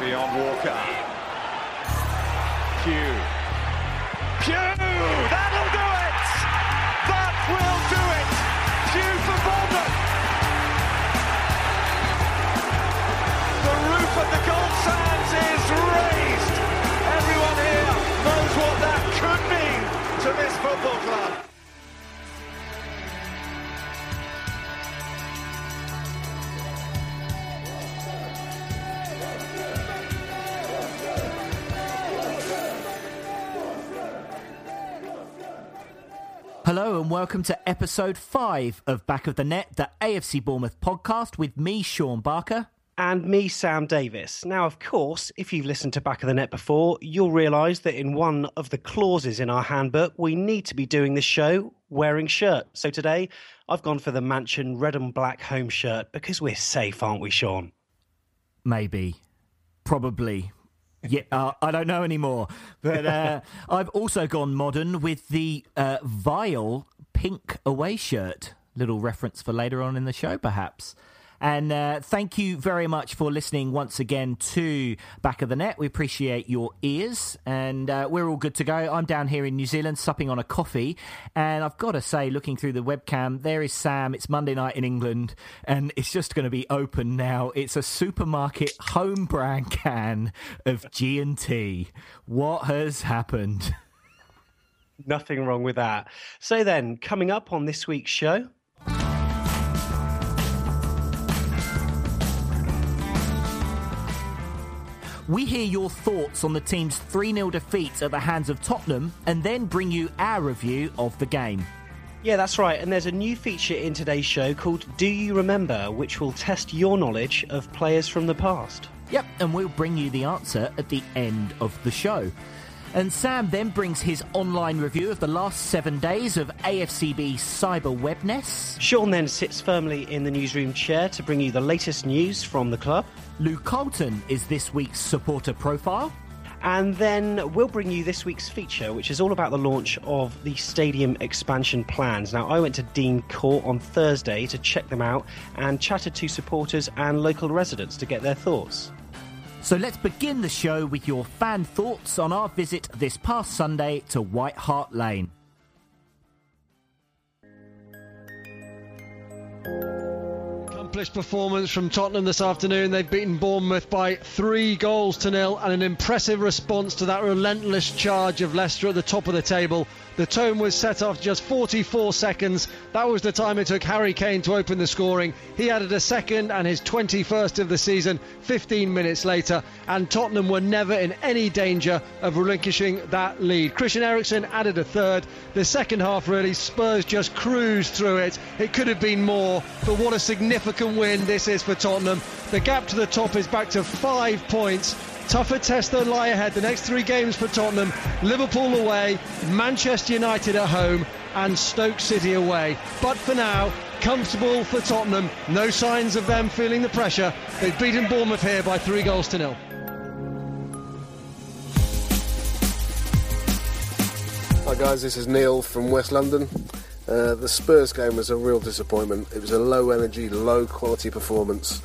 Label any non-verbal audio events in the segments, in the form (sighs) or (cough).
Maybe on Walker. Pew. Pew! That'll do it! That will do Hello and welcome to episode 5 of Back of the Net, the AFC Bournemouth podcast with me, Sean Barker. and me, Sam Davis. Now, of course, if you've listened to Back of the Net before, you'll realise that in one of the clauses in our handbook, we need to be doing this show wearing shirt. So today, I've gone for the Mansion red and black home shirt because we're safe, aren't we, Sean? Maybe. Probably. Yeah, uh, I don't know anymore. But uh, (laughs) I've also gone modern with the uh, vile pink away shirt. Little reference for later on in the show, perhaps. And uh, thank you very much for listening once again to Back of the Net. We appreciate your ears, and uh, we're all good to go. I'm down here in New Zealand, supping on a coffee, and I've got to say, looking through the webcam, there is Sam. It's Monday night in England, and it's just going to be open now. It's a supermarket home brand can of G and T. What has happened? Nothing wrong with that. So then, coming up on this week's show, We hear your thoughts on the team's 3 0 defeat at the hands of Tottenham and then bring you our review of the game. Yeah, that's right. And there's a new feature in today's show called Do You Remember, which will test your knowledge of players from the past. Yep, and we'll bring you the answer at the end of the show. And Sam then brings his online review of the last seven days of AFCB cyber webness. Sean then sits firmly in the newsroom chair to bring you the latest news from the club. Lou Colton is this week's supporter profile. And then we'll bring you this week's feature, which is all about the launch of the stadium expansion plans. Now, I went to Dean Court on Thursday to check them out and chatted to supporters and local residents to get their thoughts. So let's begin the show with your fan thoughts on our visit this past Sunday to White Hart Lane. Accomplished performance from Tottenham this afternoon. They've beaten Bournemouth by three goals to nil, and an impressive response to that relentless charge of Leicester at the top of the table. The tone was set off just 44 seconds. That was the time it took Harry Kane to open the scoring. He added a second and his 21st of the season 15 minutes later, and Tottenham were never in any danger of relinquishing that lead. Christian Eriksen added a third. The second half, really, Spurs just cruised through it. It could have been more, but what a significant win this is for Tottenham. The gap to the top is back to five points. Tougher tests that lie ahead. The next three games for Tottenham Liverpool away, Manchester United at home, and Stoke City away. But for now, comfortable for Tottenham. No signs of them feeling the pressure. They've beaten Bournemouth here by three goals to nil. Hi guys, this is Neil from West London. Uh, the Spurs game was a real disappointment. It was a low energy, low quality performance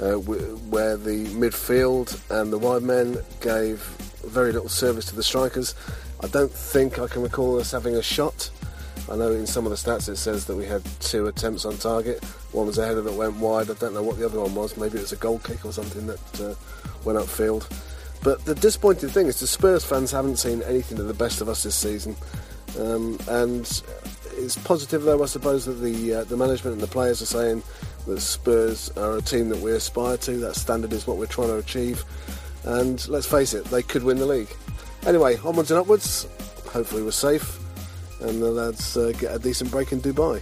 uh, where the midfield and the wide men gave very little service to the strikers. I don't think I can recall us having a shot. I know in some of the stats it says that we had two attempts on target. One was a header that went wide. I don't know what the other one was. Maybe it was a goal kick or something that uh, went upfield. But the disappointing thing is the Spurs fans haven't seen anything of the best of us this season. Um, and it's positive, though, I suppose, that the uh, the management and the players are saying that Spurs are a team that we aspire to. That standard is what we're trying to achieve. And let's face it, they could win the league. Anyway, onwards and upwards. Hopefully, we're safe and the lads uh, get a decent break in Dubai.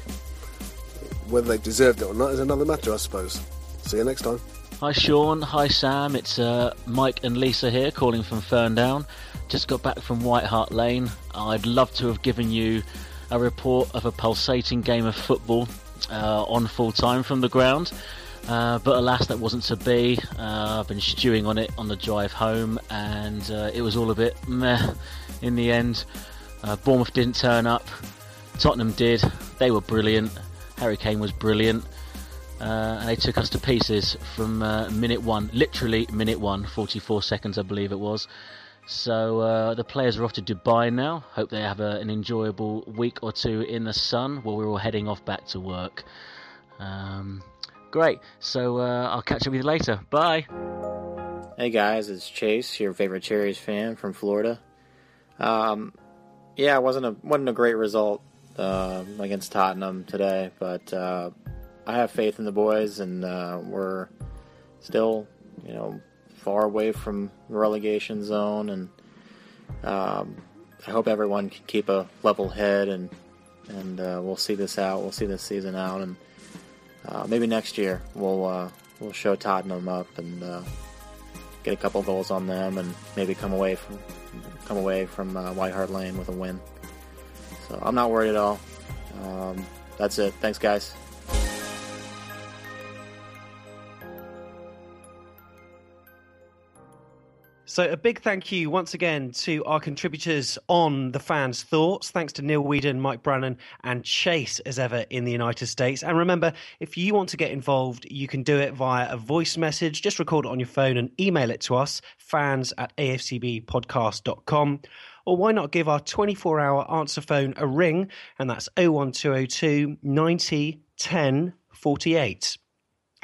Whether they deserved it or not is another matter, I suppose. See you next time. Hi Sean, hi Sam, it's uh, Mike and Lisa here calling from Ferndown. Just got back from White Hart Lane. I'd love to have given you a report of a pulsating game of football uh, on full time from the ground. Uh, but alas, that wasn't to be. Uh, I've been stewing on it on the drive home, and uh, it was all a bit meh in the end. Uh, Bournemouth didn't turn up. Tottenham did. They were brilliant. Harry Kane was brilliant. Uh, and they took us to pieces from minute one, literally minute one, 44 seconds, I believe it was. So uh, the players are off to Dubai now. Hope they have a, an enjoyable week or two in the sun while we're all heading off back to work. Um, great. So uh, I'll catch up with you later. Bye. Hey guys, it's Chase, your favorite Cherries fan from Florida. Um, yeah, it wasn't a wasn't a great result uh, against Tottenham today, but uh, I have faith in the boys, and uh, we're still, you know, far away from the relegation zone, and um, I hope everyone can keep a level head, and and uh, we'll see this out. We'll see this season out, and uh, maybe next year we'll uh, we'll show Tottenham up and uh, get a couple goals on them, and maybe come away from come away from uh, White Hart Lane with a win. So I'm not worried at all. Um, that's it. Thanks, guys. So, a big thank you once again to our contributors on the fans' thoughts. Thanks to Neil Whedon, Mike Brannan, and Chase, as ever, in the United States. And remember, if you want to get involved, you can do it via a voice message. Just record it on your phone and email it to us, fans at afcbpodcast.com. Or why not give our 24 hour answer phone a ring? And that's 01202 90 10 48.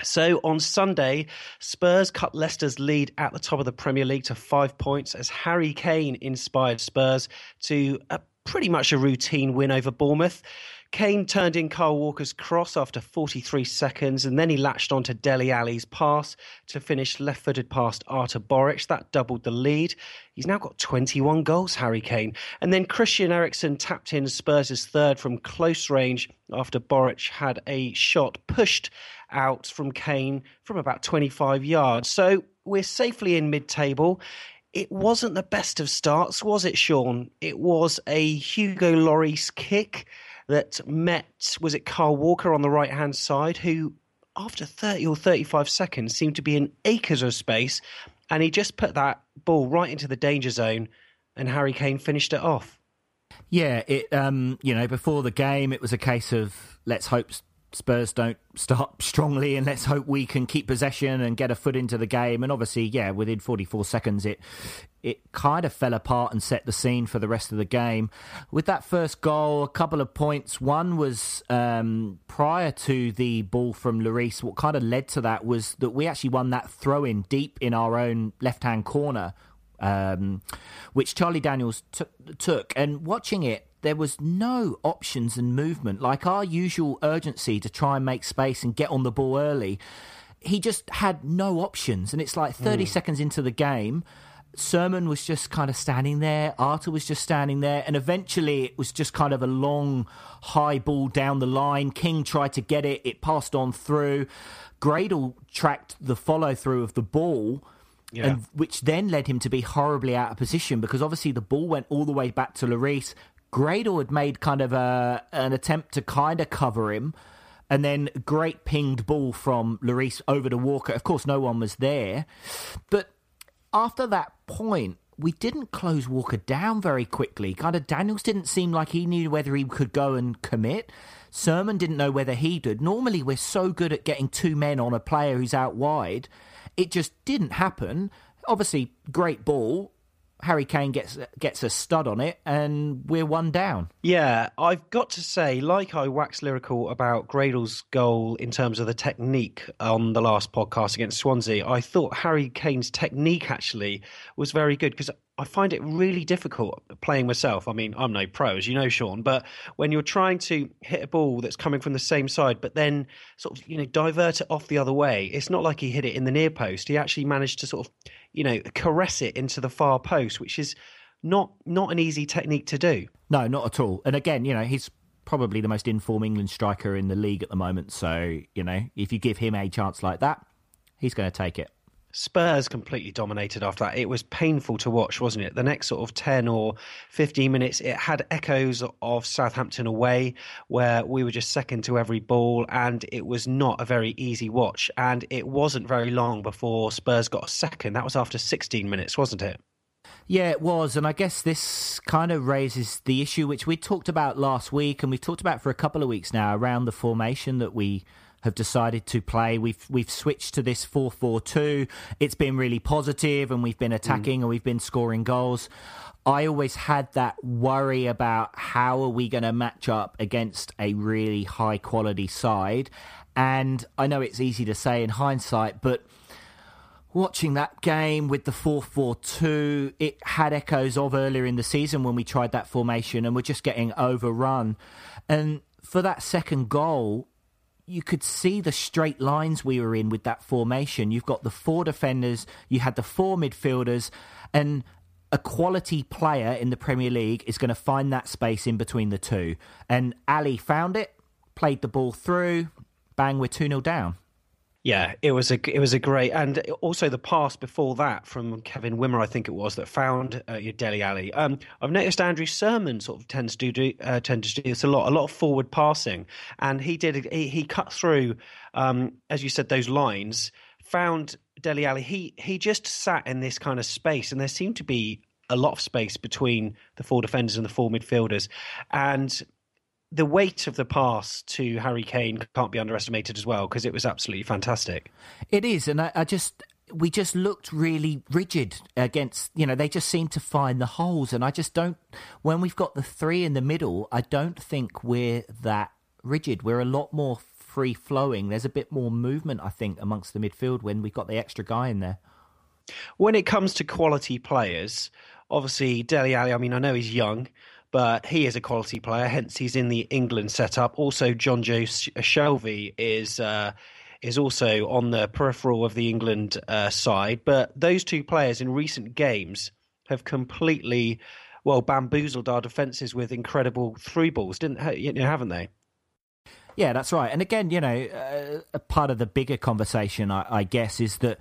So on Sunday, Spurs cut Leicester's lead at the top of the Premier League to five points as Harry Kane inspired Spurs to a, pretty much a routine win over Bournemouth. Kane turned in Kyle Walker's cross after 43 seconds, and then he latched onto Dele Alli's pass to finish left footed past Artur Boruc. That doubled the lead. He's now got 21 goals, Harry Kane. And then Christian Eriksen tapped in Spurs' third from close range after Boruc had a shot pushed out from Kane from about 25 yards. So we're safely in mid table it wasn't the best of starts, was it, Sean? It was a Hugo Lloris kick that met, was it Carl Walker on the right hand side, who after 30 or 35 seconds seemed to be in acres of space. And he just put that ball right into the danger zone, and Harry Kane finished it off. Yeah, it um, you know, before the game it was a case of let's hope Spurs don't start (laughs) strongly, and let's hope we can keep possession and get a foot into the game. And obviously, yeah, within 44 seconds, it it kind of fell apart and set the scene for the rest of the game. With that first goal, a couple of points. One was um, prior to the ball from Lloris. What kind of led to that was that we actually won that throw in deep in our own left hand corner. Um, which Charlie Daniels t- took, and watching it, there was no options and movement. Like our usual urgency to try and make space and get on the ball early, he just had no options. And it's like 30 mm. seconds into the game, Surman was just kind of standing there. Artur was just standing there. And eventually it was just kind of a long, high ball down the line. King tried to get it, it passed on through. Gradel tracked the follow through of the ball Yeah. And which then led him to be horribly out of position because obviously the ball went all the way back to Lloris. Gradel had made kind of a, an attempt to kind of cover him, and then great pinged ball from Lloris over to Walker. Of course, no one was there, but after that point, we didn't close Walker down very quickly. Kind of Daniels didn't seem like he knew whether he could go and commit. Surman didn't know whether he did. Normally, we're so good at getting two men on a player who's out wide. It just didn't happen. Obviously, great ball. Harry Kane gets gets a stud on it, and we're one down. Yeah, I've got to say, like I wax lyrical about Gradel's goal in terms of the technique on the last podcast against Swansea, I thought Harry Kane's technique actually was very good because I find it really difficult playing myself. I mean, I'm no pro, as you know, Sean, but when you're trying to hit a ball that's coming from the same side, but then sort of, you know, divert it off the other way, it's not like he hit it in the near post. He actually managed to sort of, you know, caress it into the far post, which is not not an easy technique to do. No, not at all. And again, you know, he's probably the most informed England striker in the league at the moment. So, you know, if you give him a chance like that, he's going to take it. Spurs completely dominated after that. It was painful to watch, wasn't it? The next sort of 10 or 15 minutes, it had echoes of Southampton away, where we were just second to every ball, and it was not a very easy watch. And it wasn't very long before Spurs got a second. That was after 16 minutes, wasn't it? Yeah, it was. And I guess this kind of raises the issue which we talked about last week and we've talked about for a couple of weeks now around the formation that we have decided to play. We've we've switched to this four four two. It's been really positive, and we've been attacking mm. and we've been scoring goals. I always had that worry about how are we going to match up against a really high quality side. And I know it's easy to say in hindsight, but watching that game with the 4-4-2 it had echoes of earlier in the season when we tried that formation and we're just getting overrun and for that second goal you could see the straight lines we were in with that formation. You've got the four defenders, you had the four midfielders, and a quality player in the Premier League is going to find that space in between the two. And Alli found it, played the ball through, bang, we're 2 0 down. Yeah, it was a it was a great, and also the pass before that from Kevin Wimmer, I think it was, that found uh, Dele Alli. Um, I've noticed Andrew Surman sort of tends to do uh, tend to do this a lot, a lot of forward passing, and he did he, he cut through, um, as you said, those lines, found Dele Alli. He he just sat in this kind of space, and there seemed to be a lot of space between the four defenders and the four midfielders, and the weight of the pass to Harry Kane can't be underestimated as well because it was absolutely fantastic. It is, and I, I, just we just looked really rigid against you know they just seem to find the holes, and I just don't. When we've got the three in the middle, I don't think we're that rigid. We're a lot more free flowing. There's a bit more movement, I think, amongst the midfield when we've got the extra guy in there. When it comes to quality players, obviously Dele Alli I mean, I know he's young but he is a quality player, hence he's in the England setup. Also, Jonjo Shelvey is uh, is also on the peripheral of the England uh, side. But those two players in recent games have completely well bamboozled our defences with incredible through balls, didn't you know, haven't they? Yeah, that's right. And again, you know, uh, a part of the bigger conversation, I, I guess, is that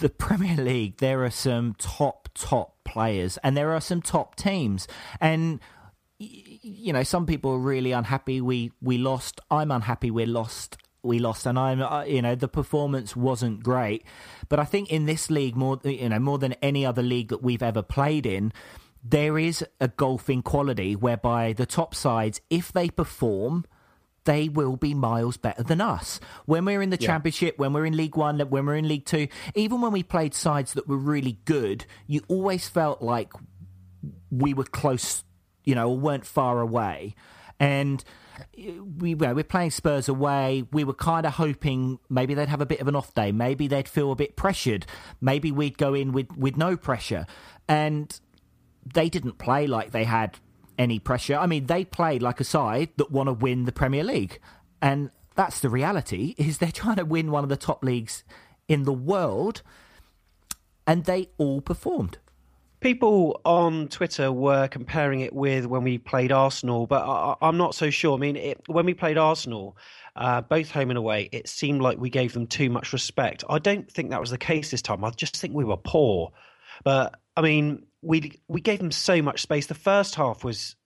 the Premier League, there are some top, top players and there are some top teams. And, you know, some people are really unhappy we, we lost. I'm unhappy We're lost. We lost, and I'm, uh, you know, the performance wasn't great. But I think in this league, more, you know, more than any other league that we've ever played in, there is a golfing quality whereby the top sides, if they perform, they will be miles better than us. When we're in the yeah. championship, when we're in League One, when we're in League Two, even when we played sides that were really good, you always felt like we were close, you know, or weren't far away. And uh, we we're playing Spurs away. We were kind of hoping maybe they'd have a bit of an off day. Maybe they'd feel a bit pressured. Maybe we'd go in with with no pressure. And they didn't play like they had any pressure. I mean, they play like a side that want to win the Premier League, and that's the reality. Is they're (laughs) trying to win one of the top leagues in the world, and they all performed. People on Twitter were comparing it with when we played Arsenal, but I, am not so sure. I mean, it, when we played Arsenal, uh, both home and away, it seemed like we gave them too much respect. I don't think that was the case this time. I just think we were poor. But I mean, we we gave them so much space. The first half was,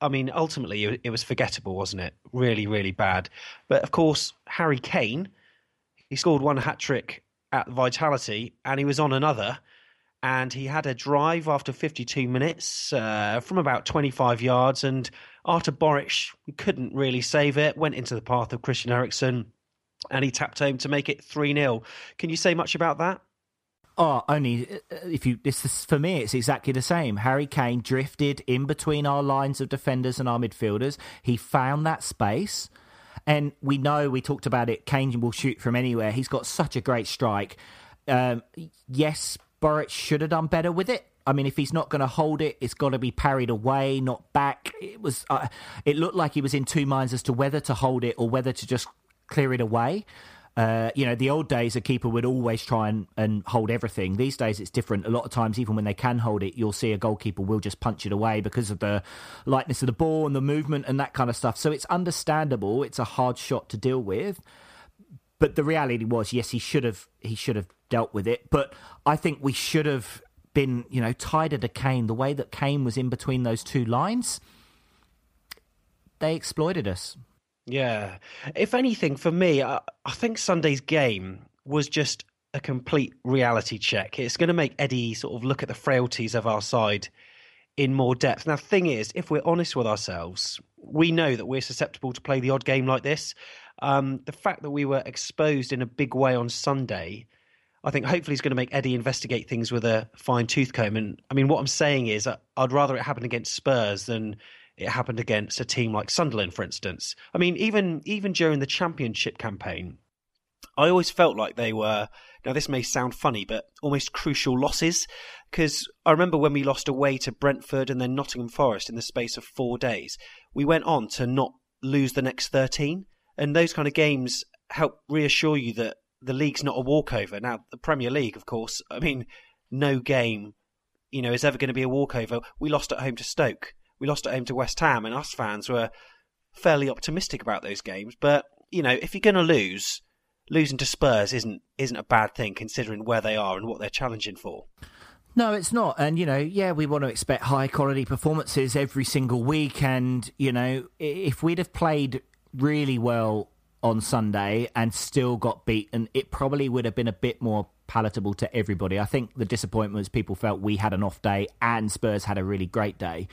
I mean, ultimately it was forgettable, wasn't it? Really, really bad. But of course, Harry Kane, he scored one hat trick at Vitality, and he was on another and he had a drive after 52 minutes uh, from about 25 yards. And after Boruc couldn't really save it, went into the path of Christian Eriksen, and he tapped home to make it 3 0. Can you say much about that? Oh, only uh, if you. This is, for me, it's exactly the same. Harry Kane drifted in between our lines of defenders and our midfielders. He found that space. And we know, we talked about it, Kane will shoot from anywhere. He's got such a great strike. Um, yes, Boruc should have done better with it. I mean, if he's not going to hold it, it's got to be parried away, not back. It was. Uh, it looked like he was in two minds as to whether to hold it or whether to just clear it away. Uh, you know, the old days, a keeper would always try and, and hold everything. These days, it's different. A lot of times, even when they can hold it, you'll see a goalkeeper will just punch it away because of the lightness of the ball and the movement and that kind of stuff. So it's understandable. It's a hard shot to deal with but the reality was, yes, he should have he should have dealt with it. But I think we should have been, you know, tighter to Kane. The way that Kane was in between those two lines, they exploited us. Yeah. If anything, for me, I, I think Sunday's game was just a complete reality check. It's going to make Eddie sort of look at the frailties of our side in more depth. Now, the thing is, if we're honest with ourselves, we know that we're susceptible to play the odd game like this. Um, the fact that we were exposed in a big way on Sunday, I think hopefully is going to make Eddie investigate things with a fine tooth comb. And I mean, what I'm saying is, I'd rather it happen against Spurs than it happened against a team like Sunderland, for instance. I mean, even even during the Championship campaign, I always felt like they were. Now, this may sound funny, but almost crucial losses. Because I remember when we lost away to Brentford and then Nottingham Forest in the space of four days, we went on to not lose the next 13 and those kind of games help reassure you that the league's not a walkover. Now, the Premier League, of course, I mean, no game, you know, is ever going to be a walkover. We lost at home to Stoke. We lost at home to West Ham, and us fans were fairly optimistic about those games. But you know, if you're going to lose, losing to Spurs isn't isn't a bad thing considering where they are and what they're challenging for. No, it's not. And, you know, yeah, we want to expect high quality performances every single week. And, you know, if we'd have played really well on Sunday and still got beaten, it probably would have been a bit more palatable to everybody. I think the disappointment was people felt we had an off day and Spurs had a really great day.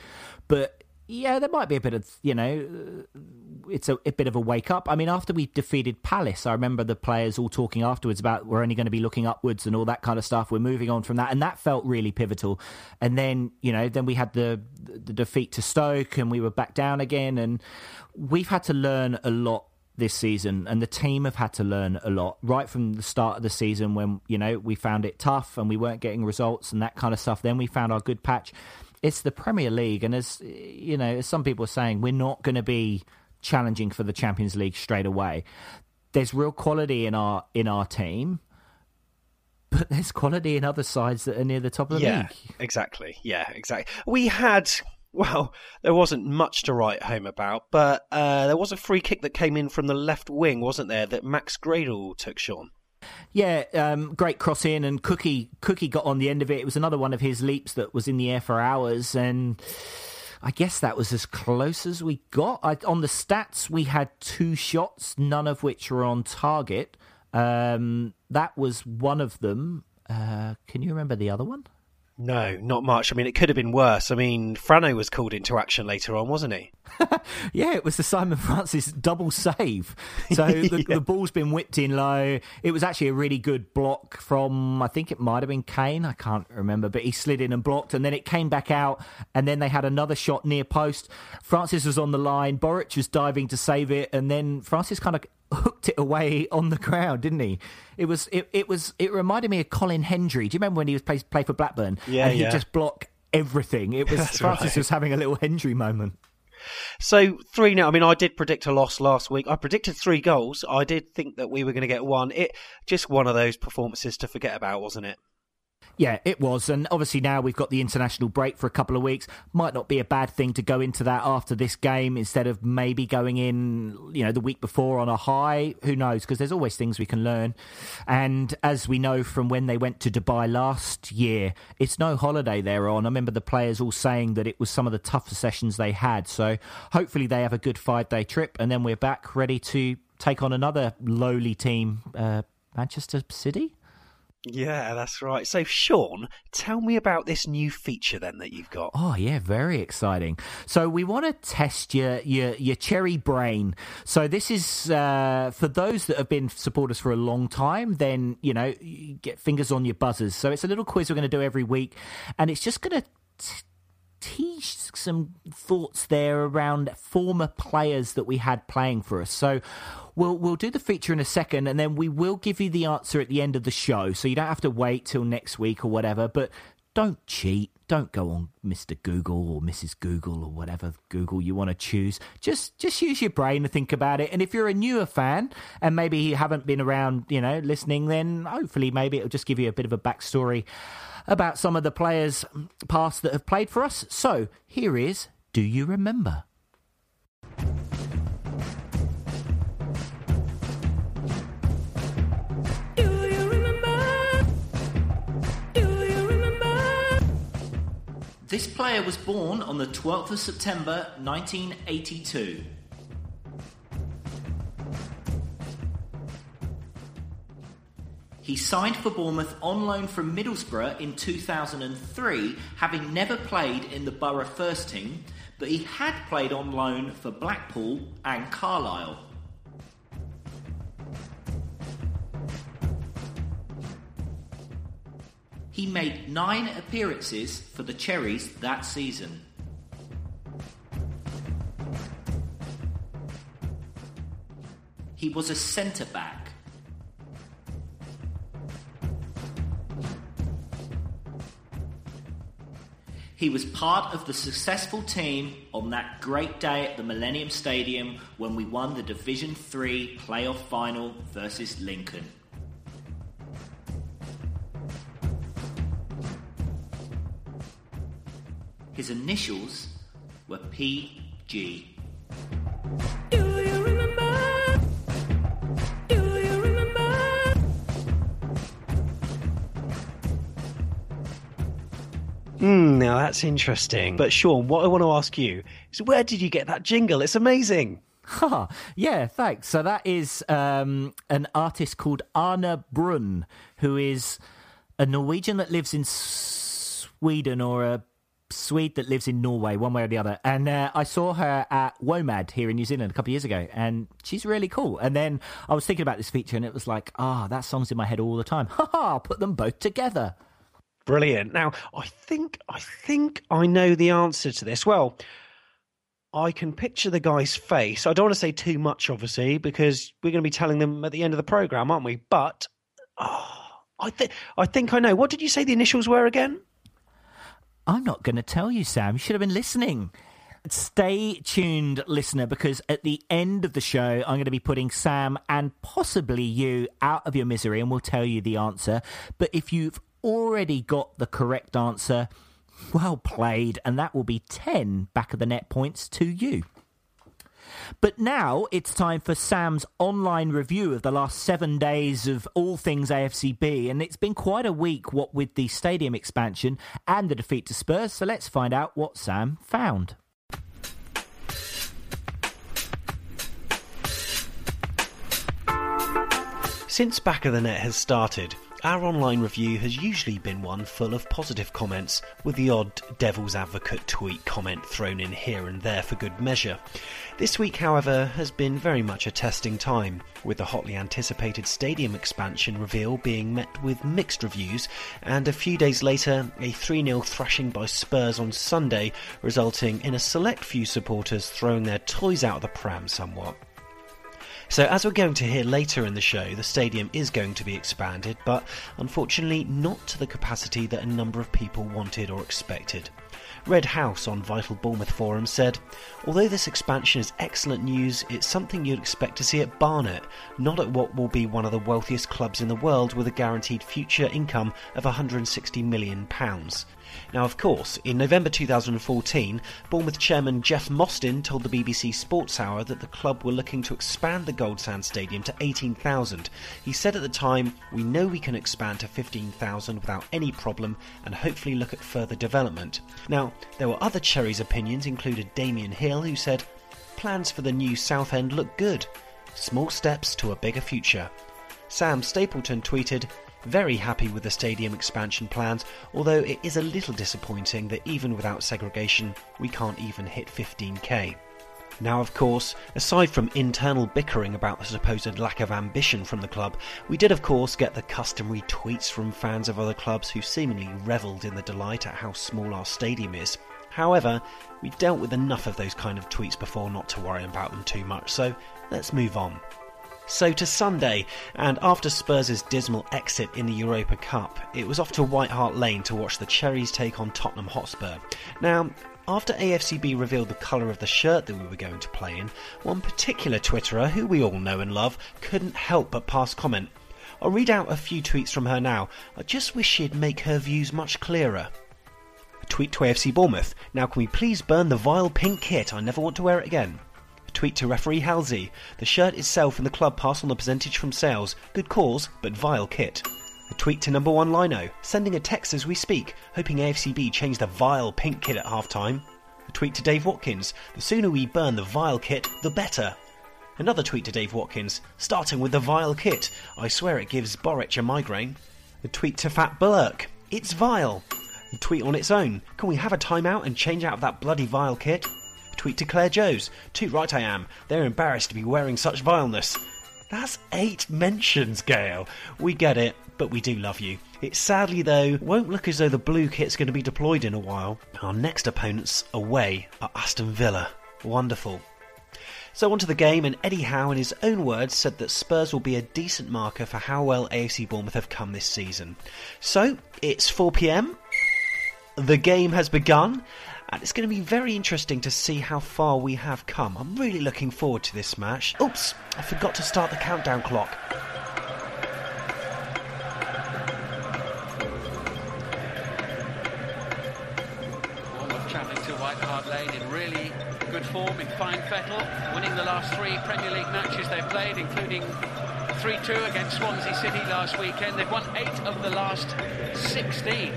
But yeah, there might be a bit of, you know, uh, it's a, a, bit of a wake up. I mean, after we defeated Palace, I remember the players all talking afterwards about we're only going to be looking upwards and all that kind of stuff. We're moving on from that. And that felt really pivotal. And then, you know, then we had the, the defeat to Stoke and we were back down again. And we've had to learn a lot this season and the team have had to learn a lot right from the start of the season when you know we found it tough and we weren't getting results and that kind of stuff then we found our good patch it's the Premier League, and as you know, as some people are saying, we're not going to be challenging for the Champions League straight away. There's real quality in our in our team, but there's quality in other sides that are near the top of the yeah, league. Exactly. Yeah, exactly. We had well, there wasn't much to write home about, but uh, there was a free kick that came in from the left wing, wasn't there? That Max Gradel took, Sean. Yeah, um, great cross in, and Cookie Cookie got on the end of it. It was another one of his leaps that was in the air for hours, and I guess that was as close as we got. I, on the stats, we had two shots, none of which were on target. Um, that was one of them. Uh, can you remember the other one? No, not much. I mean, it could have been worse. I mean, Frano was called into action later on, wasn't he? (laughs) yeah, it was the Simon Francis double save. So (laughs) the, yeah. the, ball's been whipped in low. It was actually a really good block from, I think it might have been Kane. I can't remember, but he slid in and blocked, and then it came back out, and then they had another shot near post. Francis was on the line. Boruc was diving to save it, and then Francis kind of hooked it away on the ground, didn't he? It was it, it was it reminded me of Colin Hendry. Do you remember when he was play, play for Blackburn? Yeah, and he'd yeah. just block everything. It was (laughs) Francis right. was having a little Hendry moment. So three now. I mean, I did predict a loss last week. I predicted three goals. I did think that we were going to get one. It just one of those performances to forget about, wasn't it? Yeah, it was. And obviously now we've got the international break for a couple of weeks. Might not be a bad thing to go into that after this game instead of maybe going in, you know, the week before on a high. Who knows? Because there's always things we can learn. And as we know from when they went to Dubai last year, it's no holiday they're on. I remember the players all saying that it was some of the tougher sessions they had. So hopefully they have a good five day trip and then we're back ready to take on another lowly team, uh, Manchester City. Yeah, that's right. So, Sean, tell me about this new feature then that you've got. Oh yeah, very exciting. So we want to test your your your cherry brain. So this is uh, for those that have been supporters for a long time. Then you know, you get fingers on your buzzers. So it's a little quiz we're going to do every week, and it's just going to. Teach some thoughts there around former players that we had playing for us. So we'll we'll do the feature in a second, and then we will give you the answer at the end of the show. So you don't have to wait till next week or whatever. But don't cheat. Don't go on Mr. Google or Mrs. Google or whatever Google you want to choose. Just just use your brain to think about it. And if you're a newer fan and maybe you haven't been around, you know, listening, then hopefully maybe it'll just give you a bit of a backstory about some of the players past that have played for us. So here is Do You Remember? This player was born on the 12th of September 1982. He signed for Bournemouth on loan from Middlesbrough in 2003, having never played in the Borough first team, but he had played on loan for Blackpool and Carlisle. He made nine appearances for the Cherries that season. He was a centre back. He was part of the successful team on that great day at the Millennium Stadium when we won the Division 3 playoff final versus Lincoln. His initials were PG. Hmm, now that's interesting. But Sean, what I want to ask you is where did you get that jingle? It's amazing. Ha, yeah, thanks. So that is um, an artist called Ane Brun, who is a Norwegian that lives in Sweden or a Swede that lives in Norway, one way or the other. And uh, I saw her at WOMAD here in New Zealand a couple of years ago, and she's really cool. And then I was thinking about this feature, and it was like, ah, oh, that song's in my head all the time. Ha ha! Put them both together. Brilliant. Now, I think I think I know the answer to this. Well, I can picture the guy's face. I don't want to say too much, obviously, because we're going to be telling them at the end of the program, aren't we? But oh, I think I think I know. What did you say the initials were again? I'm not going to tell you, Sam. You should have been listening. Stay tuned, listener, because at the end of the show, I'm going to be putting Sam and possibly you out of your misery, and we'll tell you the answer. But if you've already got the correct answer, well played, and that will be 10 back of the net points to you. But now it's time for Sam's online review of the last seven days of all things AFCB, and it's been quite a week, what with the stadium expansion and the defeat to Spurs. So let's find out what Sam found. Since Back of the Net has started, our online review has usually been one full of positive comments, with the odd devil's advocate tweet comment thrown in here and there for good measure. This week, however, has been very much a testing time, with the hotly anticipated stadium expansion reveal being met with mixed reviews, and a few days later, a 3 0 thrashing by Spurs on Sunday, resulting in a select few supporters throwing their toys out of the pram somewhat. So, as we're going to hear later in the show, the stadium is going to be expanded, but unfortunately not to the capacity that a number of people wanted or expected. Red House on Vital Bournemouth Forum said, Although this expansion is excellent news, it's something you'd expect to see at Barnet, not at what will be one of the wealthiest clubs in the world with a guaranteed future income of £160 million. Now, of course, in November 2014, Bournemouth chairman Jeff Mostyn told the BBC Sports Hour that the club were looking to expand the Goldsands Stadium to 18,000. He said at the time, We know we can expand to 15,000 without any problem and hopefully look at further development. Now, there were other Cherry's opinions, included Damien Hill, who said, Plans for the new Southend look good. Small steps to a bigger future. Sam Stapleton tweeted, very happy with the stadium expansion plans, although it is a little disappointing that even without segregation, we can't even hit 15k. Now, of course, aside from internal bickering about the supposed lack of ambition from the club, we did, of course, get the customary tweets from fans of other clubs who seemingly revelled in the delight at how small our stadium is. However, we dealt with enough of those kind of tweets before not to worry about them too much, so let's move on. So to Sunday, and after Spurs' dismal exit in the Europa Cup, it was off to White Hart Lane to watch the Cherries take on Tottenham Hotspur. Now, after AFCB revealed the colour of the shirt that we were going to play in, one particular Twitterer, who we all know and love, couldn't help but pass comment. I'll read out a few tweets from her now. I just wish she'd make her views much clearer. Tweet to AFC Bournemouth. Now, can we please burn the vile pink kit? I never want to wear it again. Tweet to referee Halsey. The shirt itself and the club pass on the percentage from sales. Good cause, but vile kit. A tweet to number one Lino, sending a text as we speak, hoping AFCB change the vile pink kit at half time. A tweet to Dave Watkins, the sooner we burn the vile kit, the better. Another tweet to Dave Watkins, starting with the vile kit. I swear it gives Boruc a migraine. A tweet to Fat Blurk, it's vile. Tweet on its own, can we have a timeout and change out of that bloody vile kit? Tweet to Claire Joes. Too right I am. They're embarrassed to be wearing such vileness. That's eight mentions, Gail. We get it, but we do love you. It sadly, though, won't look as though the blue kit's going to be deployed in a while. Our next opponents away are Aston Villa. Wonderful. So on to the game, and Eddie Howe, in his own words, said that Spurs will be a decent marker for how well AFC Bournemouth have come this season. So it's 4 pm. The game has begun, and it's going to be very interesting to see how far we have come. I'm really looking forward to this match. Oops, I forgot to start the countdown clock. Travelling to White Hart Lane in really good form, in fine fettle, winning the last three Premier League matches they've played, including 3-2 against Swansea City last weekend. They've won eight of the last 16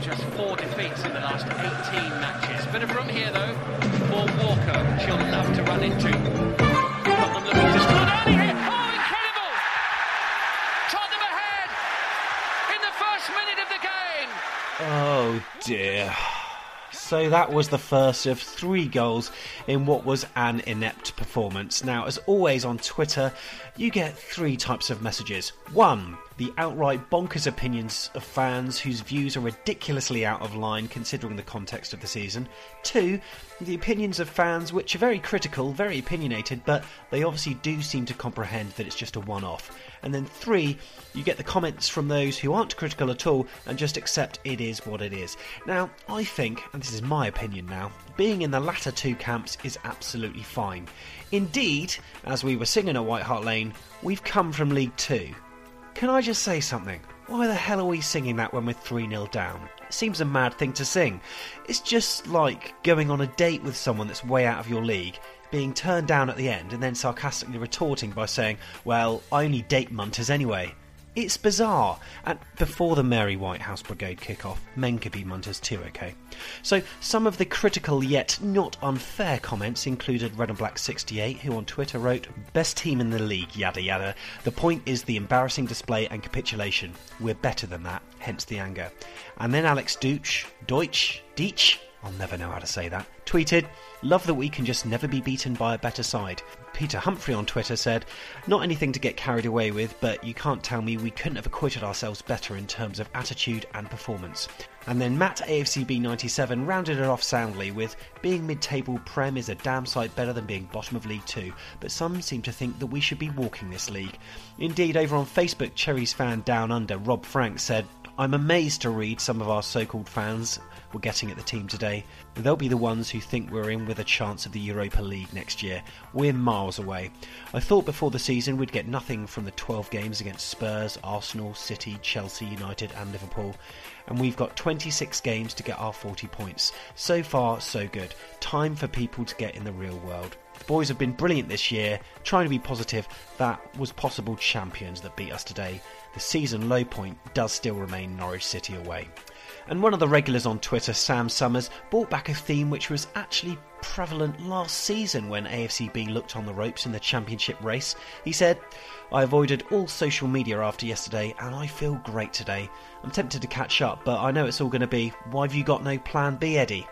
just four defeats in the last 18 matches. Bit of room here, though, for Walker, which he'll love to run into. Tottenham looking to score here. Oh, incredible! Tottenham ahead in the first minute of the game. Oh dear. So that was the first of three goals in what was an inept performance. Now, as always on Twitter, you get three types of messages. One, the outright bonkers opinions of fans whose views are ridiculously out of line considering the context of the season. Two, the opinions of fans which are very critical, very opinionated, but they obviously do seem to comprehend that it's just a one off. And then three, you get the comments from those who aren't critical at all and just accept it is what it is. Now, I think, and this is my opinion now, being in the latter two camps is absolutely fine. Indeed, as we were singing at White Hart Lane, we've come from League Two. Can I just say something? Why the hell are we singing that when we're 3 0 down? It seems a mad thing to sing. It's just like going on a date with someone that's way out of your league, being turned down at the end, and then sarcastically retorting by saying, Well, I only date munters anyway. It's bizarre. And before the Mary Whitehouse Brigade kick-off, men could be munters too, okay? So some of the critical yet not unfair comments included Red and Black 68, who on Twitter wrote, Best team in the league, yada yada. The point is the embarrassing display and capitulation. We're better than that, hence the anger. And then Alex Deutsch, Deutsch, Deitch, I'll never know how to say that, tweeted, Love that we can just never be beaten by a better side. Peter Humphrey on Twitter said, Not anything to get carried away with, but you can't tell me we couldn't have acquitted ourselves better in terms of attitude and performance. And then Matt AFCB97 rounded it off soundly with, Being mid table Prem is a damn sight better than being bottom of League 2, but some seem to think that we should be walking this league. Indeed, over on Facebook, Cherries fan Down Under, Rob Frank said, I'm amazed to read some of our so called fans were getting at the team today. They'll be the ones who think we're in with a chance of the Europa League next year. We're miles away. I thought before the season we'd get nothing from the 12 games against Spurs, Arsenal, City, Chelsea, United, and Liverpool. And we've got 26 games to get our 40 points. So far, so good. Time for people to get in the real world. The boys have been brilliant this year, trying to be positive. That was possible champions that beat us today. The season low point does still remain Norwich City away. And one of the regulars on Twitter, Sam Summers, brought back a theme which was actually prevalent last season when AFCB looked on the ropes in the championship race. He said, I avoided all social media after yesterday and I feel great today. I'm tempted to catch up, but I know it's all going to be, why have you got no plan B, Eddie?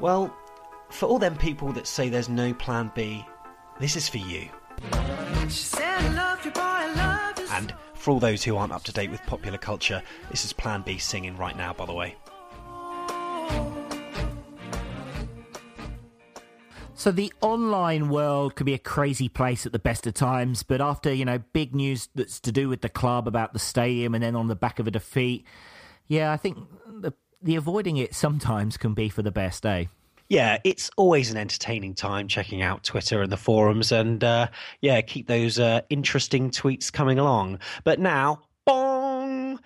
Well, for all them people that say there's no plan B, this is for you. And for all those who aren't up to date with popular culture, this is Plan B singing right now, by the way. So the online world can be a crazy place at the best of times, but after, you know, big news that's to do with the club about the stadium and then on the back of a defeat, yeah, I think the, the avoiding it sometimes can be for the best, eh? Yeah, it's always an entertaining time checking out Twitter and the forums, and uh, yeah, keep those uh, interesting tweets coming along. But now, bong!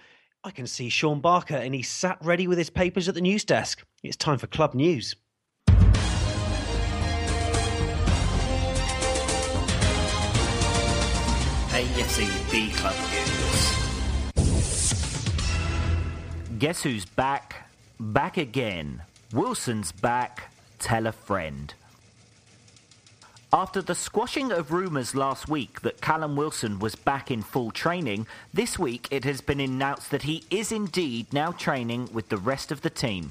I can see Sean Barker, and he's sat ready with his papers at the news desk. It's time for club news. AFC Club News. Guess who's back? Back again. Wilson's back. Tell a friend. After the squashing of rumours last week that Callum Wilson was back in full training, this week it has been announced that he is indeed now training with the rest of the team.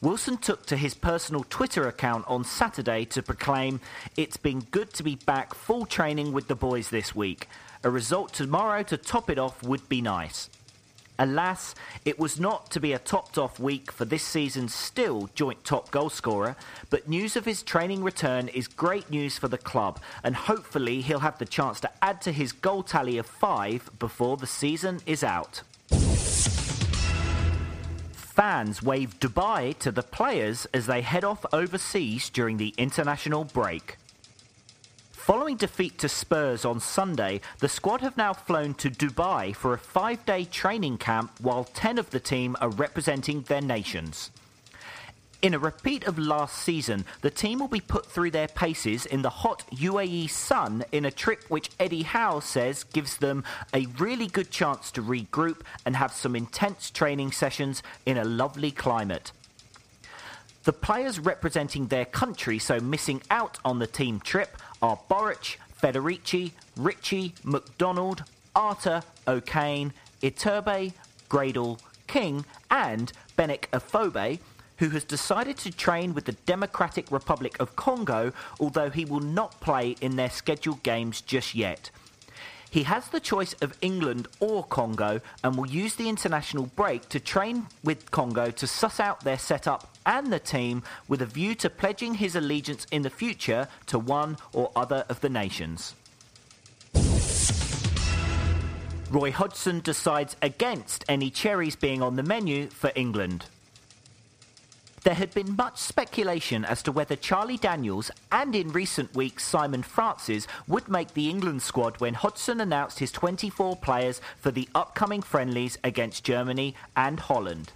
Wilson took to his personal Twitter account on Saturday to proclaim, It's been good to be back full training with the boys this week. A result tomorrow to top it off would be nice. Alas, it was not to be a topped off week for this season's still joint top goalscorer, but news of his training return is great news for the club, and hopefully he'll have the chance to add to his goal tally of five before the season is out. Fans wave Dubai to the players as they head off overseas during the international break. Following defeat to Spurs on Sunday, the squad have now flown to Dubai for a five day training camp while 10 of the team are representing their nations. In a repeat of last season, the team will be put through their paces in the hot UAE sun in a trip which Eddie Howe says gives them a really good chance to regroup and have some intense training sessions in a lovely climate. The players representing their country, so missing out on the team trip, are Boruc, Federici, Ritchie, McDonald, Arter, O'Kane, Iturbe, Gradel, King, and Benik Afobe, who has decided to train with the Democratic Republic of Congo, although he will not play in their scheduled games just yet. He has the choice of England or Congo and will use the international break to train with Congo to suss out their setup and the team with a view to pledging his allegiance in the future to one or other of the nations. Roy Hodgson decides against any cherries being on the menu for England. There had been much speculation as to whether Charlie Daniels and in recent weeks Simon Francis would make the England squad when Hodgson announced his 24 players for the upcoming friendlies against Germany and Holland.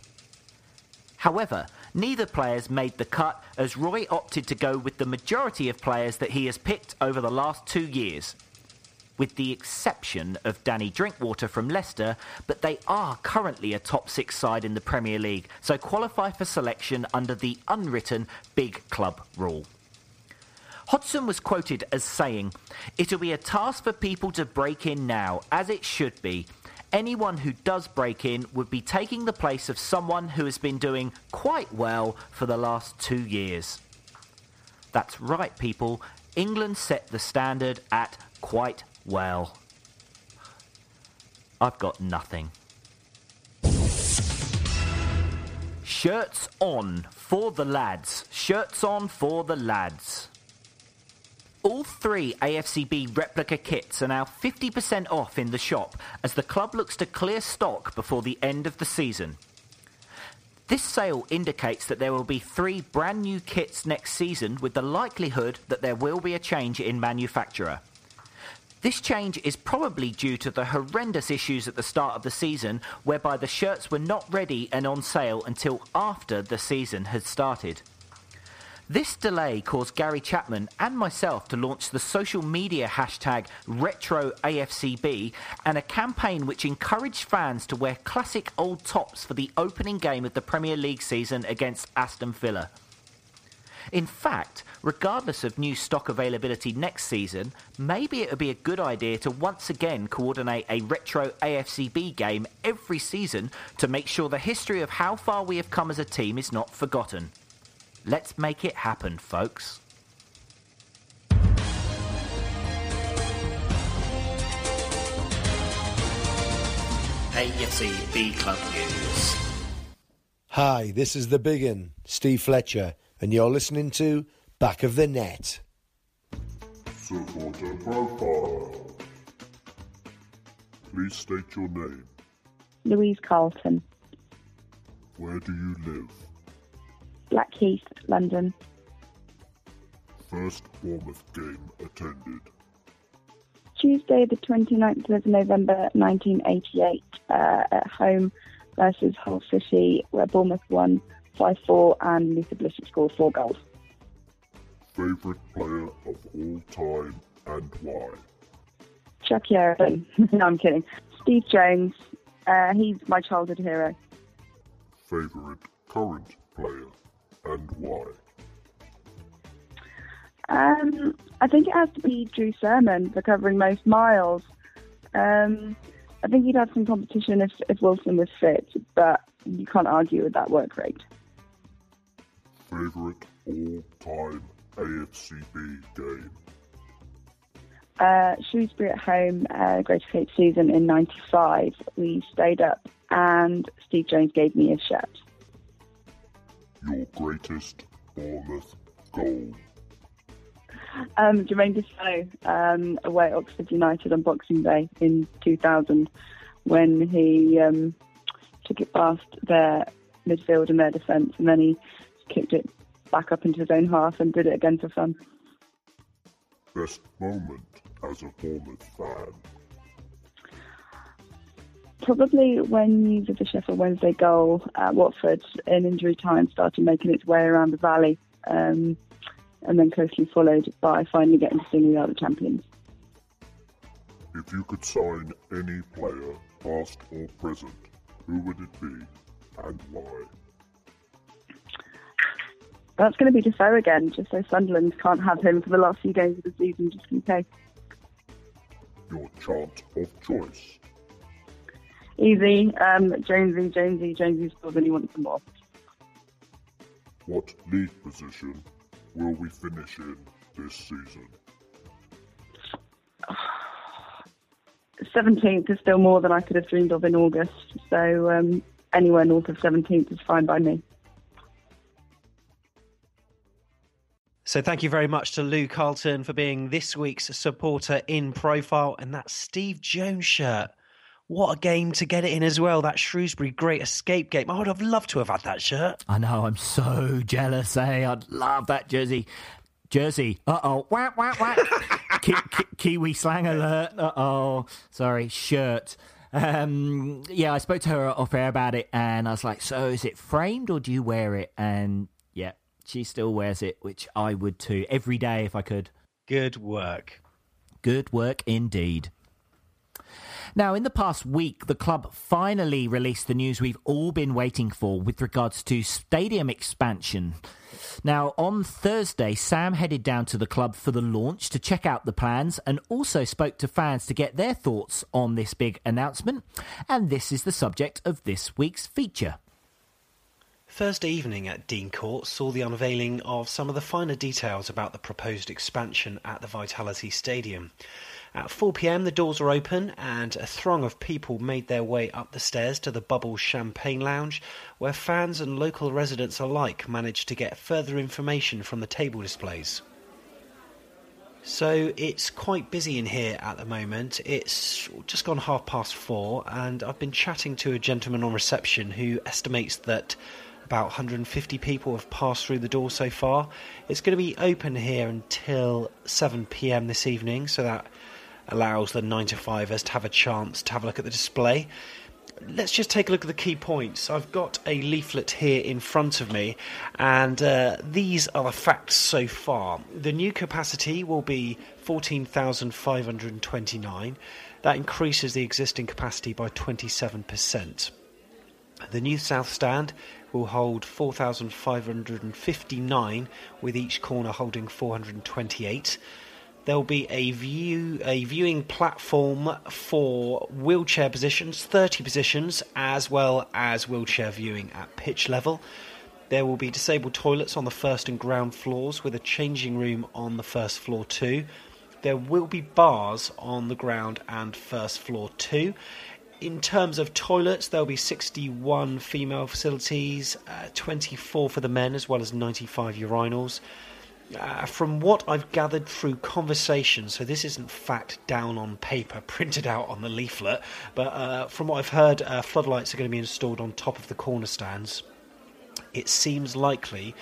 However, neither players made the cut as Roy opted to go with the majority of players that he has picked over the last two years with the exception of Danny Drinkwater from Leicester, but they are currently a top six side in the Premier League, so qualify for selection under the unwritten big club rule. Hodgson was quoted as saying, It'll be a task for people to break in now, as it should be. Anyone who does break in would be taking the place of someone who has been doing quite well for the last two years. That's right, people. England set the standard at quite well. I've got nothing. Shirts on for the lads. Shirts on for the lads. All three AFCB replica kits are now 50% off in the shop as the club looks to clear stock before the end of the season. This sale indicates that there will be three brand new kits next season with the likelihood that there will be a change in manufacturer. This change is probably due to the horrendous issues at the start of the season whereby the shirts were not ready and on sale until after the season had started. This delay caused Gary Chapman and myself to launch the social media hashtag RetroAFCB and a campaign which encouraged fans to wear classic old tops for the opening game of the Premier League season against Aston Villa. In fact, regardless of new stock availability next season, maybe it would be a good idea to once again coordinate a retro AFCB game every season to make sure the history of how far we have come as a team is not forgotten. Let's make it happen, folks. AFC B Club News. Hi, this is the Biggin, Steve Fletcher, and you're listening to Back of the Net. Supporter profile. Please state your name. Louise Carlton, Where do you live? Blackheath, London. First Bournemouth game attended. Tuesday, the 29th of November 1988, uh, at home versus Hull City, where Bournemouth won 5 4 and Luther Blissett scored four goals. Favourite player of all time and why? Chucky Ervin. (laughs) no, I'm kidding. Steve Jones. Uh, he's my childhood hero. Favourite current player and why? Um, I think it has to be Drew Surman for covering most miles. Um, I think he'd have some competition if, if Wilson was fit, but you can't argue with that work rate. Favourite all-time AFCB game? Uh, Shrewsbury at home, uh, Great Escape season in '95. We stayed up, and Steve Jones gave me a shirt. Your greatest Bournemouth goal? Um, Jermaine Defoe um, away at Oxford United on Boxing Day in 2000 when he um, took it past their midfield and their defence, and then he kicked it back up into his own half and did it again for fun. Best moment as a Bournemouth fan? Probably when you the Sheffield Wednesday goal at Watford in injury time started making its way around the valley, um, and then closely followed by finally getting to sing "We Are the Champions." If you could sign any player, past or present, who would it be and why? That's going to be Defoe again, just so Sunderland can't have him for the last few games of the season, just in case. Your chant of choice? Easy, um, Jonesy, Jonesy, Jonesy scores and he wants some more. What league position will we finish in this season? (sighs) 17th is still more than I could have dreamed of in August, so um, anywhere north of 17th is fine by me. So thank you very much to Lou Carlton for being this week's supporter in profile, and that Steve Jones shirt. What a game to get it in as well. That Shrewsbury Great Escape game. I would have loved to have had that shirt. I know, I'm so jealous, eh? I'd love that jersey. Jersey. Uh oh. Whack, whack, whack. (laughs) Ki- ki- Kiwi slang alert. Uh oh. Sorry. Shirt. Um, yeah, I spoke to her off air about it and I was like, so is it framed or do you wear it? And she still wears it, which I would too, every day if I could. Good work. Good work indeed. Now, in the past week, the club finally released the news we've all been waiting for with regards to stadium expansion. Now, on Thursday, Sam headed down to the club for the launch to check out the plans and also spoke to fans to get their thoughts on this big announcement. And this is the subject of this week's feature. Thursday evening at Dean Court saw the unveiling of some of the finer details about the proposed expansion at the Vitality Stadium. At 4 pm, the doors were open and a throng of people made their way up the stairs to the Bubble Champagne Lounge, where fans and local residents alike managed to get further information from the table displays. So it's quite busy in here at the moment. It's just gone half past four, and I've been chatting to a gentleman on reception who estimates that about 150 people have passed through the door so far. It's going to be open here until 7 pm this evening, so that allows the 9 to 5ers to have a chance to have a look at the display. Let's just take a look at the key points. I've got a leaflet here in front of me, and uh, these are the facts so far. The new capacity will be 14,529. That increases the existing capacity by 27%. The new South Stand will hold 4,559, with each corner holding 428. There'll be a view a viewing platform for wheelchair positions, 30 positions, as well as wheelchair viewing at pitch level. There will be disabled toilets on the first and ground floors with a changing room on the first floor too. There will be bars on the ground and first floor too. In terms of toilets, there'll be 61 female facilities, uh, 24 for the men, as well as 95 urinals. Uh, from what I've gathered through conversation, so this isn't fact down on paper, (laughs) printed out on the leaflet, but uh, from what I've heard, uh, floodlights are going to be installed on top of the corner stands. It seems likely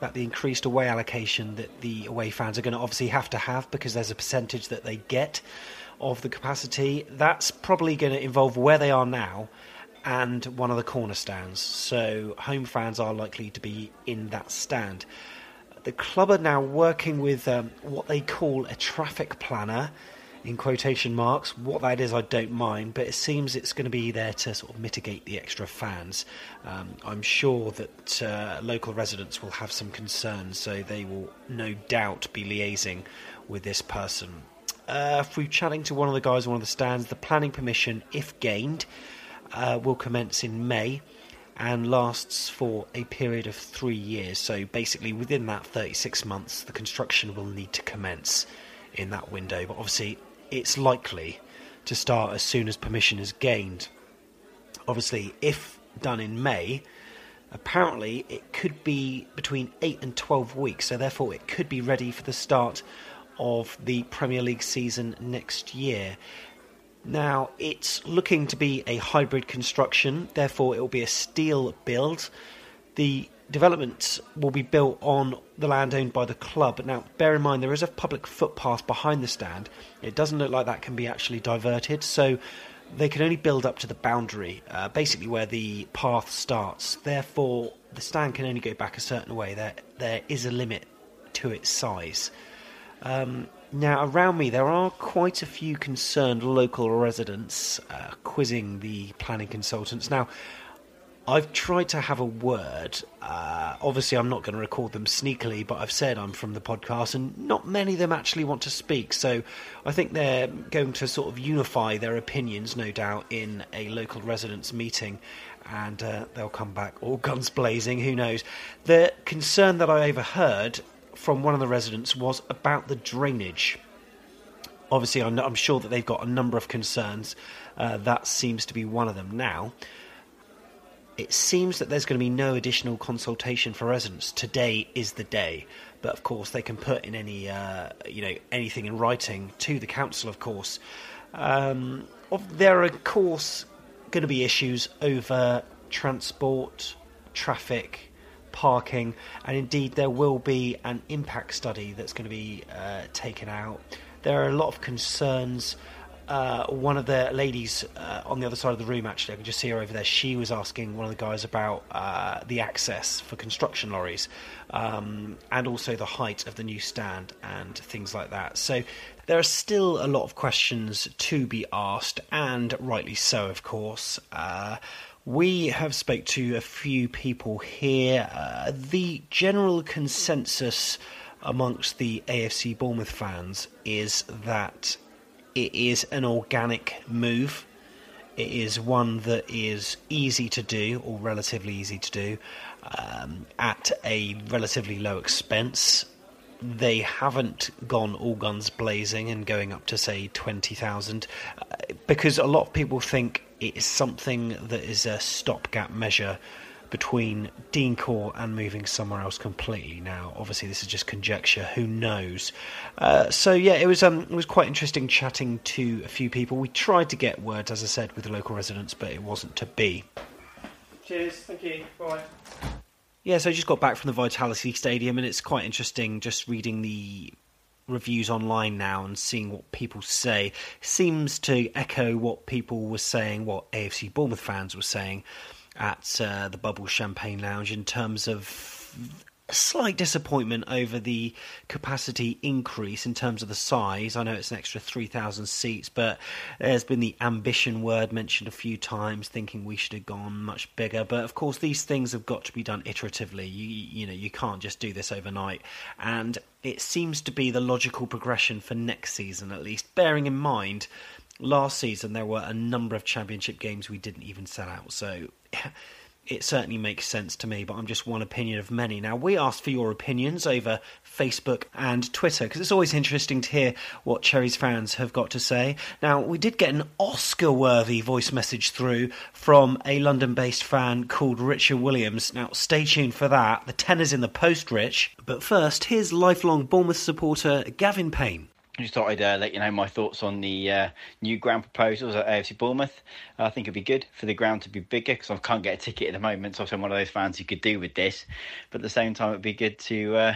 that the increased away allocation that the away fans are going to obviously have to have because there's a percentage that they get of the capacity. That's probably going to involve where they are now and one of the corner stands. So home fans are likely to be in that stand. The club are now working with um, what they call a traffic planner, in quotation marks. What that is, I don't mind, but it seems it's going to be there to sort of mitigate the extra fans. Um, I'm sure that uh, local residents will have some concerns, so they will no doubt be liaising with this person uh, through chatting to one of the guys on one of the stands, the planning permission, if gained, uh, will commence in May and lasts for a period of three years. So basically, within that 36 months, the construction will need to commence in that window. But obviously, it's likely to start as soon as permission is gained. Obviously, if done in May, apparently it could be between 8 and 12 weeks, so therefore it could be ready for the start of the Premier League season next year. Now, it's looking to be a hybrid construction, therefore, it will be a steel build. The development will be built on the land owned by the club. Now, bear in mind, there is a public footpath behind the stand. It doesn't look like that can be actually diverted, so they can only build up to the boundary, uh, basically where the path starts. Therefore, the stand can only go back a certain way. There, there is a limit to its size. Um, now, around me, there are quite a few concerned local residents uh, quizzing the planning consultants. Now, I've tried to have a word. Uh, obviously, I'm not going to record them sneakily, but I've said I'm from the podcast, and not many of them actually want to speak. So I think they're going to sort of unify their opinions, no doubt, in a local residents' meeting, and uh, they'll come back all (laughs) guns blazing. Who knows? The concern that I overheard from one of the residents was about the drainage. Obviously, I'm, I'm sure that they've got a number of concerns. Uh, that seems to be one of them now. It seems that there's going to be no additional consultation for residents. Today is the day, but of course they can put in any, uh, you know, anything in writing to the council. Of course, um, there are of course going to be issues over transport, traffic, parking, and indeed there will be an impact study that's going to be uh, taken out. There are a lot of concerns. Uh, one of the ladies uh, on the other side of the room, actually, I can just see her over there. She was asking one of the guys about uh, the access for construction lorries um, and also the height of the new stand and things like that. So there are still a lot of questions to be asked, and rightly so, of course. We have spoke to a few people here. Uh, the general consensus amongst the AFC Bournemouth fans is that it is an organic move. It is one that is easy to do, or relatively easy to do, um, at a relatively low expense. They haven't gone all guns blazing and going up to say twenty thousand, uh, because a lot of people think it is something that is a stopgap measure between Dean Court and moving somewhere else completely. Now, obviously, this is just conjecture. Who knows? Uh, so yeah, it was um, it was quite interesting chatting to a few people. We tried to get words, as I said, with the local residents, but it wasn't to be. Cheers. Thank you. Bye. Yeah, so I just got back from the Vitality Stadium, and it's quite interesting just reading the reviews online now and seeing what people say. Seems to echo what people were saying, what AFC Bournemouth fans were saying at uh, the Bubble Champagne Lounge in terms of a slight disappointment over the capacity increase in terms of the size. I know it's an extra 3,000 seats, but there's been the ambition word mentioned a few times, thinking we should have gone much bigger. But of course, these things have got to be done iteratively. You, you know, you can't just do this overnight. And it seems to be the logical progression for next season, at least, bearing in mind last season there were a number of championship games we didn't even sell out. So (laughs) it certainly makes sense to me, but I'm just one opinion of many. Now, we asked for your opinions over Facebook and Twitter because it's always interesting to hear what Cherry's fans have got to say. Now, we did get an Oscar worthy voice message through from a London based fan called Richard Williams. Now, stay tuned for that. The tenner's in the post, Rich. But first, here's lifelong Bournemouth supporter Gavin Payne. Just thought I'd uh, let you know my thoughts on the uh, new ground proposals at AFC Bournemouth. I think it'd be good for the ground to be bigger because I can't get a ticket at the moment. So I'm one of those fans who could do with this, but at the same time, it'd be good to uh,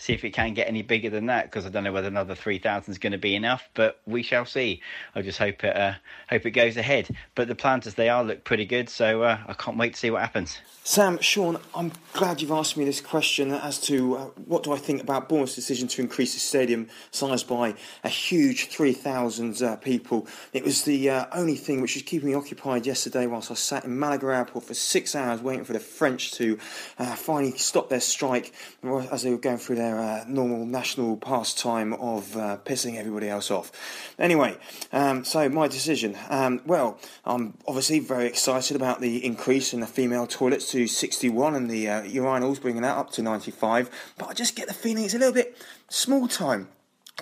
see if it can get any bigger than that because I don't know whether another 3,000 is going to be enough, but we shall see. I just hope it uh, hope it goes ahead. But the plans as they are look pretty good, so uh, I can't wait to see what happens. Sam, Sean, I'm glad you've asked me this question as to uh, what do I think about Bournemouth's decision to increase the stadium size by a huge 3,000 uh, people. It was the uh, only thing which was keeping me occupied yesterday whilst I sat in Malaga Airport for six hours waiting for the French to uh, finally stop their strike as they were going through their uh, normal national pastime of uh, pissing everybody else off. Anyway, um, so my decision. Um, well, I'm obviously very excited about the increase in the female toilets to 61 and the uh, urinals bringing that up to 95, but I just get the feeling it's a little bit small time.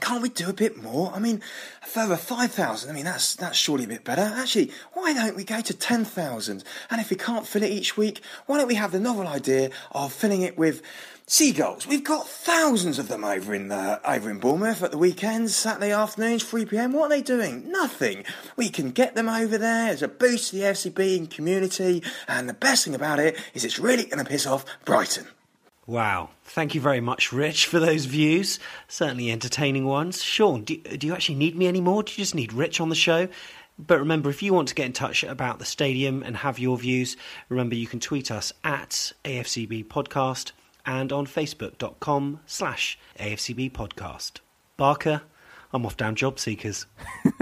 Can't we do a bit more? I mean, a further 5,000, I mean, that's, that's surely a bit better. Actually, why don't we go to 10,000? And if we can't fill it each week, why don't we have the novel idea of filling it with seagulls? We've got thousands of them over in, uh, over in Bournemouth at the weekends, Saturday afternoons, 3pm. What are they doing? Nothing. We can get them over there as a boost to the FCB and community. And the best thing about it is it's really going to piss off Brighton. Wow. Thank you very much, Rich, for those views. Certainly entertaining ones. Sean, do, do you actually need me anymore? Do you just need Rich on the show? But remember, if you want to get in touch about the stadium and have your views, remember you can tweet us at AFCB Podcast and on facebook.com slash AFCB Podcast. Barker, I'm off down job seekers.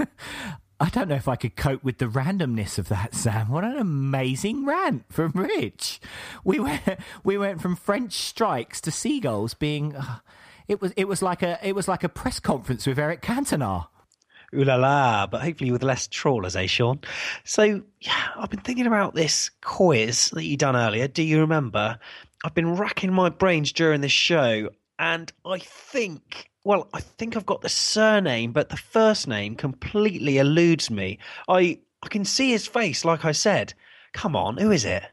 (laughs) I don't know if I could cope with the randomness of that, Sam. What an amazing rant from Rich. We (laughs) went we went from French strikes to seagulls being. Uh, it was it was like a it was like a press conference with Eric Cantona. Ooh la la, but hopefully with less trawlers, eh, Sean? So, yeah, I've been thinking about this quiz that you done earlier. Do you remember? I've been racking my brains during this show, and I think well, I think I've got the surname, but the first name completely eludes me. I I can see his face, like I said. Come on, who is it?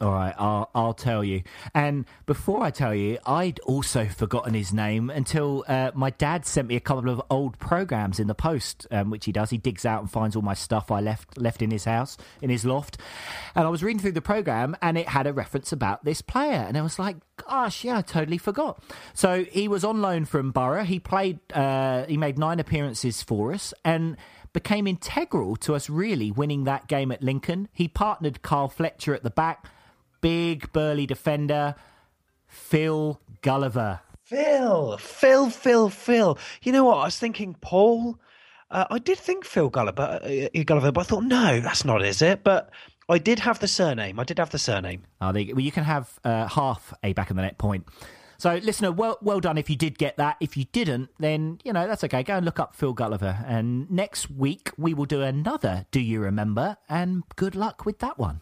All right, I'll I'll tell you. And before I tell you, I'd also forgotten his name until uh, my dad sent me a couple of old programs in the post, um, which he does. He digs out and finds all my stuff I left left in his house, in his loft. And I was reading through the program, and it had a reference about this player, and I was like, "Gosh, yeah, I totally forgot." So he was on loan from Borough. He played. Uh, he made nine appearances for us, and became integral to us really winning that game at Lincoln. He partnered Carl Fletcher at the back big burly defender, Phil Gulliver. Phil, Phil, Phil, Phil. You know what? I was thinking Paul. Uh, I did think Phil Gulliver, uh, Gulliver, but I thought no, that's not, is it? But I did have the surname. I did have the surname. Oh, they, well, you can have uh, half a back in the net point. So, listener, well, well done if you did get that. If you didn't, then, you know, that's okay. Go and look up Phil Gulliver. And next week, we will do another Do You Remember? And good luck with that one.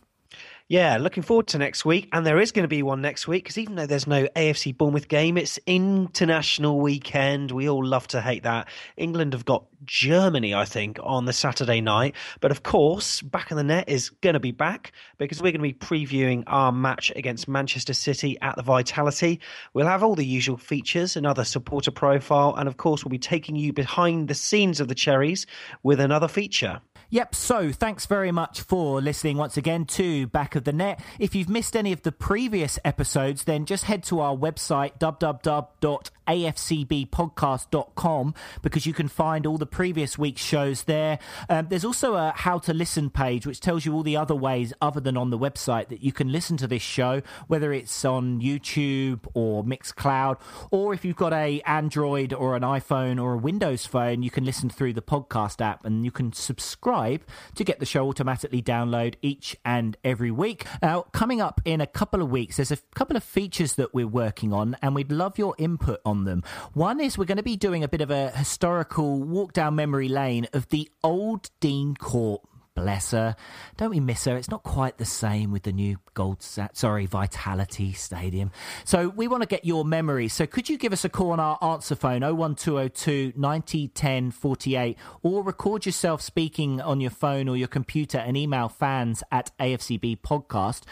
Yeah, looking forward to next week. And there is going to be one next week because even though there's no AFC Bournemouth game, it's international weekend. We all love to hate that. England have got Germany, I think, on the Saturday night. But of course, Back in the Net is going to be back because we're going to be previewing our match against Manchester City at the Vitality. We'll have all the usual features, another supporter profile, and of course, we'll be taking you behind the scenes of the Cherries with another feature. Yep, so thanks very much for listening once again to Back of the Net. If you've missed any of the previous episodes, then just head to our website, www.afcbpodcast.com, because you can find all the previous week's shows there. Um, there's also a how to listen page, which tells you all the other ways, other than on the website, that you can listen to this show, whether it's on YouTube or Mixcloud, or if you've got a Android or an iPhone or a Windows phone, you can listen through the podcast app and you can subscribe to get the show automatically download each and every week. Now, coming up in a couple of weeks, there's a couple of features that we're working on, and we'd love your input on them. One is we're going to be doing a bit of a historical walk down memory lane of the old Dean Court bless her. Don't we miss her? It's not quite the same with the new Gold, sorry, Vitality Stadium. So we want to get your memories. So could you give us a call on our answer phone 01202 90 10 48 or record yourself speaking on your phone or your computer and email fans at AFCB Podcast.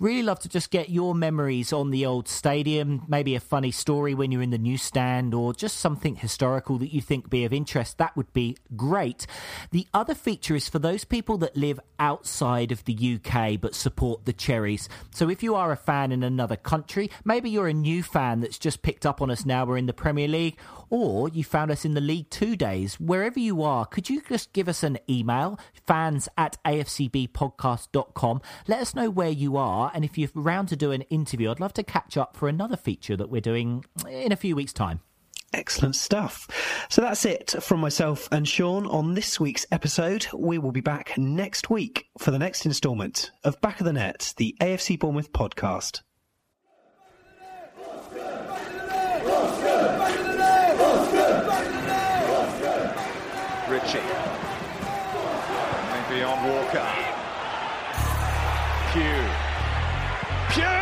Really love to just get your memories on the old stadium, maybe a funny story when you're in the newsstand or just something historical that you think be of interest. That would be great. The other feature is for those people that live outside of the UK but support the Cherries. So if you are a fan in another country, maybe you're a new fan that's just picked up on us now we're in the Premier League, or you found us in the League Two days, wherever you are, could you just give us an email, fans at afcbpodcast.com? Let us know where you are, and if you're around to do an interview, I'd love to catch up for another feature that we're doing in a few weeks' time. Excellent stuff. So that's it from myself and Sean on this week's episode. We will be back next week for the next instalment of Back of the Net, the AFC Bournemouth podcast. Ritchie. Maybe on Walker. Pugh. Pugh!